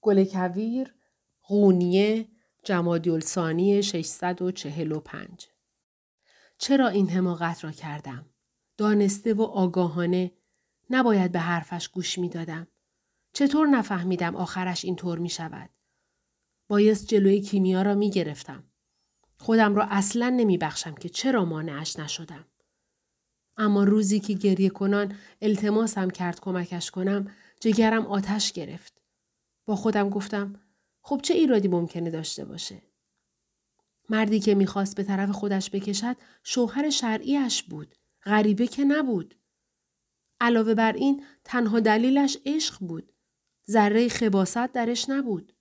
گل کویر قونیه جمادی 645 چرا این حماقت را کردم؟ دانسته و آگاهانه نباید به حرفش گوش می دادم. چطور نفهمیدم آخرش اینطور می شود؟ بایست جلوی کیمیا را می گرفتم. خودم را اصلا نمی بخشم که چرا مانعش نشدم. اما روزی که گریه کنان التماسم کرد کمکش کنم جگرم آتش گرفت. با خودم گفتم خب چه ایرادی ممکنه داشته باشه؟ مردی که می‌خواست به طرف خودش بکشد شوهر شرعیش بود. غریبه که نبود. علاوه بر این تنها دلیلش عشق بود. ذره خباست درش نبود.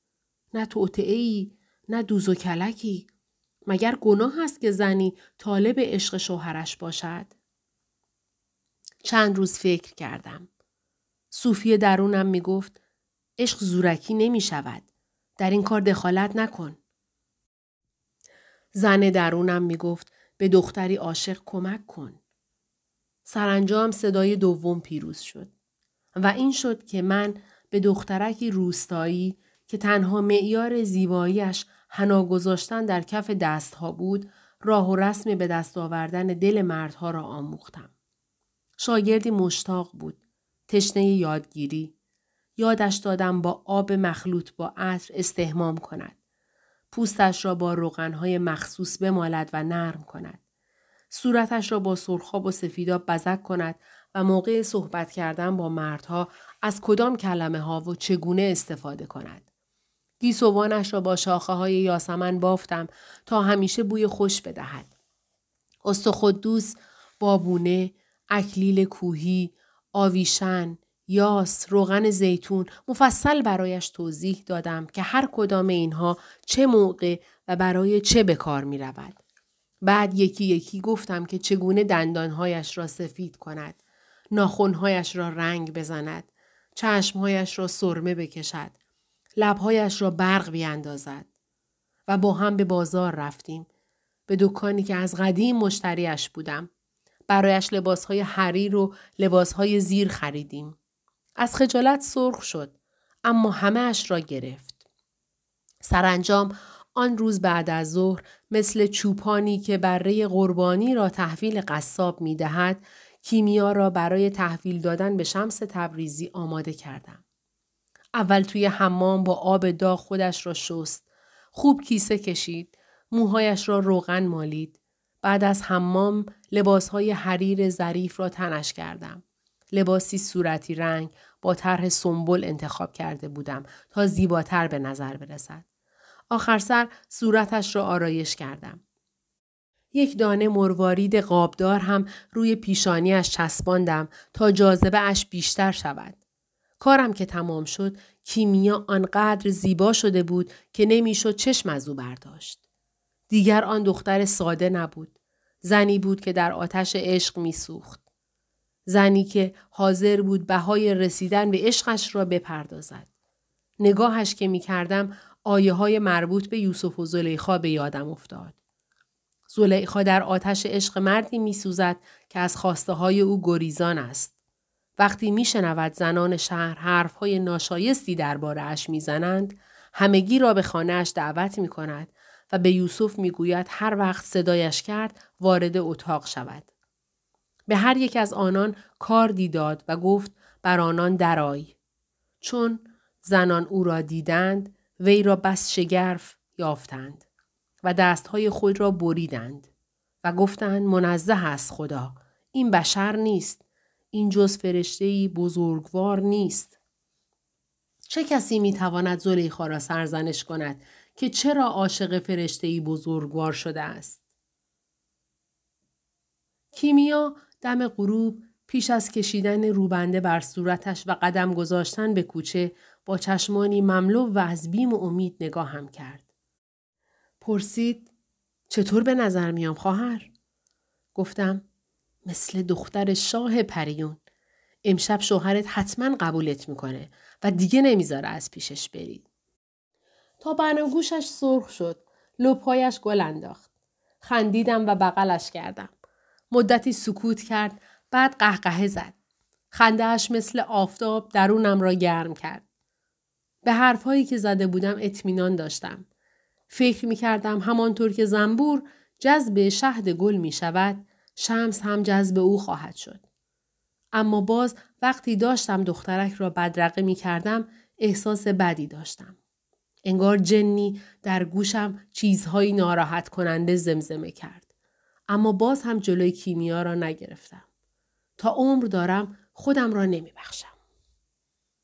نه توطعه نه دوز و کلکی. مگر گناه هست که زنی طالب عشق شوهرش باشد؟ چند روز فکر کردم. صوفی درونم می گفت عشق زورکی نمی شود. در این کار دخالت نکن. زن درونم می گفت به دختری عاشق کمک کن. سرانجام صدای دوم پیروز شد. و این شد که من به دخترکی روستایی که تنها معیار زیباییش حنا گذاشتن در کف دستها بود راه و رسم به دست آوردن دل مردها را آموختم. شاگردی مشتاق بود. تشنه یادگیری. یادش دادم با آب مخلوط با عطر استهمام کند. پوستش را با روغنهای مخصوص بمالد و نرم کند. صورتش را با سرخاب و سفیداب بزک کند و موقع صحبت کردن با مردها از کدام کلمه ها و چگونه استفاده کند. گیسوانش را با شاخه های یاسمن بافتم تا همیشه بوی خوش بدهد. استخدوس، بابونه، اکلیل کوهی، آویشن، یاس، روغن زیتون مفصل برایش توضیح دادم که هر کدام اینها چه موقع و برای چه به کار می رود. بعد یکی یکی گفتم که چگونه دندانهایش را سفید کند، ناخونهایش را رنگ بزند، چشمهایش را سرمه بکشد، لبهایش را برق بیاندازد. و با هم به بازار رفتیم. به دکانی که از قدیم مشتریش بودم. برایش لباسهای حریر و لباسهای زیر خریدیم. از خجالت سرخ شد. اما همه اش را گرفت. سرانجام آن روز بعد از ظهر مثل چوپانی که بره قربانی را تحویل قصاب می دهد کیمیا را برای تحویل دادن به شمس تبریزی آماده کردم. اول توی حمام با آب داغ خودش را شست. خوب کیسه کشید. موهایش را روغن مالید. بعد از حمام لباسهای حریر ظریف را تنش کردم. لباسی صورتی رنگ با طرح سنبل انتخاب کرده بودم تا زیباتر به نظر برسد. آخر سر صورتش را آرایش کردم. یک دانه مروارید قابدار هم روی پیشانیش چسباندم تا جاذبه اش بیشتر شود. کارم که تمام شد کیمیا آنقدر زیبا شده بود که نمی‌شد چشم از او برداشت. دیگر آن دختر ساده نبود. زنی بود که در آتش عشق میسوخت. زنی که حاضر بود بهای رسیدن به عشقش را بپردازد. نگاهش که می کردم آیه های مربوط به یوسف و زلیخا به یادم افتاد. زلیخا در آتش عشق مردی می سوزد که از خواسته های او گریزان است. وقتی می شنود زنان شهر حرف های ناشایستی درباره اش می زنند، همگی را به خانهاش دعوت می کند و به یوسف می گوید هر وقت صدایش کرد وارد اتاق شود. به هر یک از آنان کار داد و گفت بر آنان درای. چون زنان او را دیدند وی را بس شگرف یافتند و دستهای خود را بریدند و گفتند منزه است خدا این بشر نیست این جز فرشتهی بزرگوار نیست چه کسی می‌تواند زلیخا را سرزنش کند که چرا عاشق فرشتهی بزرگوار شده است کیمیا دم غروب پیش از کشیدن روبنده بر صورتش و قدم گذاشتن به کوچه با چشمانی مملو و از بیم و امید نگاه هم کرد. پرسید چطور به نظر میام خواهر؟ گفتم مثل دختر شاه پریون. امشب شوهرت حتما قبولت می‌کنه و دیگه نمی‌ذاره از پیشش بری. تا گوشش سرخ شد. لپایش گل انداخت. خندیدم و بغلش کردم. مدتی سکوت کرد بعد قهقهه زد. خندهش مثل آفتاب درونم را گرم کرد. به حرفهایی که زده بودم اطمینان داشتم. فکر می کردم همانطور که زنبور جذب شهد گل می شود، شمس هم جذب او خواهد شد. اما باز وقتی داشتم دخترک را بدرقه می کردم احساس بدی داشتم. انگار جنی در گوشم چیزهایی ناراحت کننده زمزمه کرد. اما باز هم جلوی کیمیا را نگرفتم. تا عمر دارم خودم را نمی بخشم.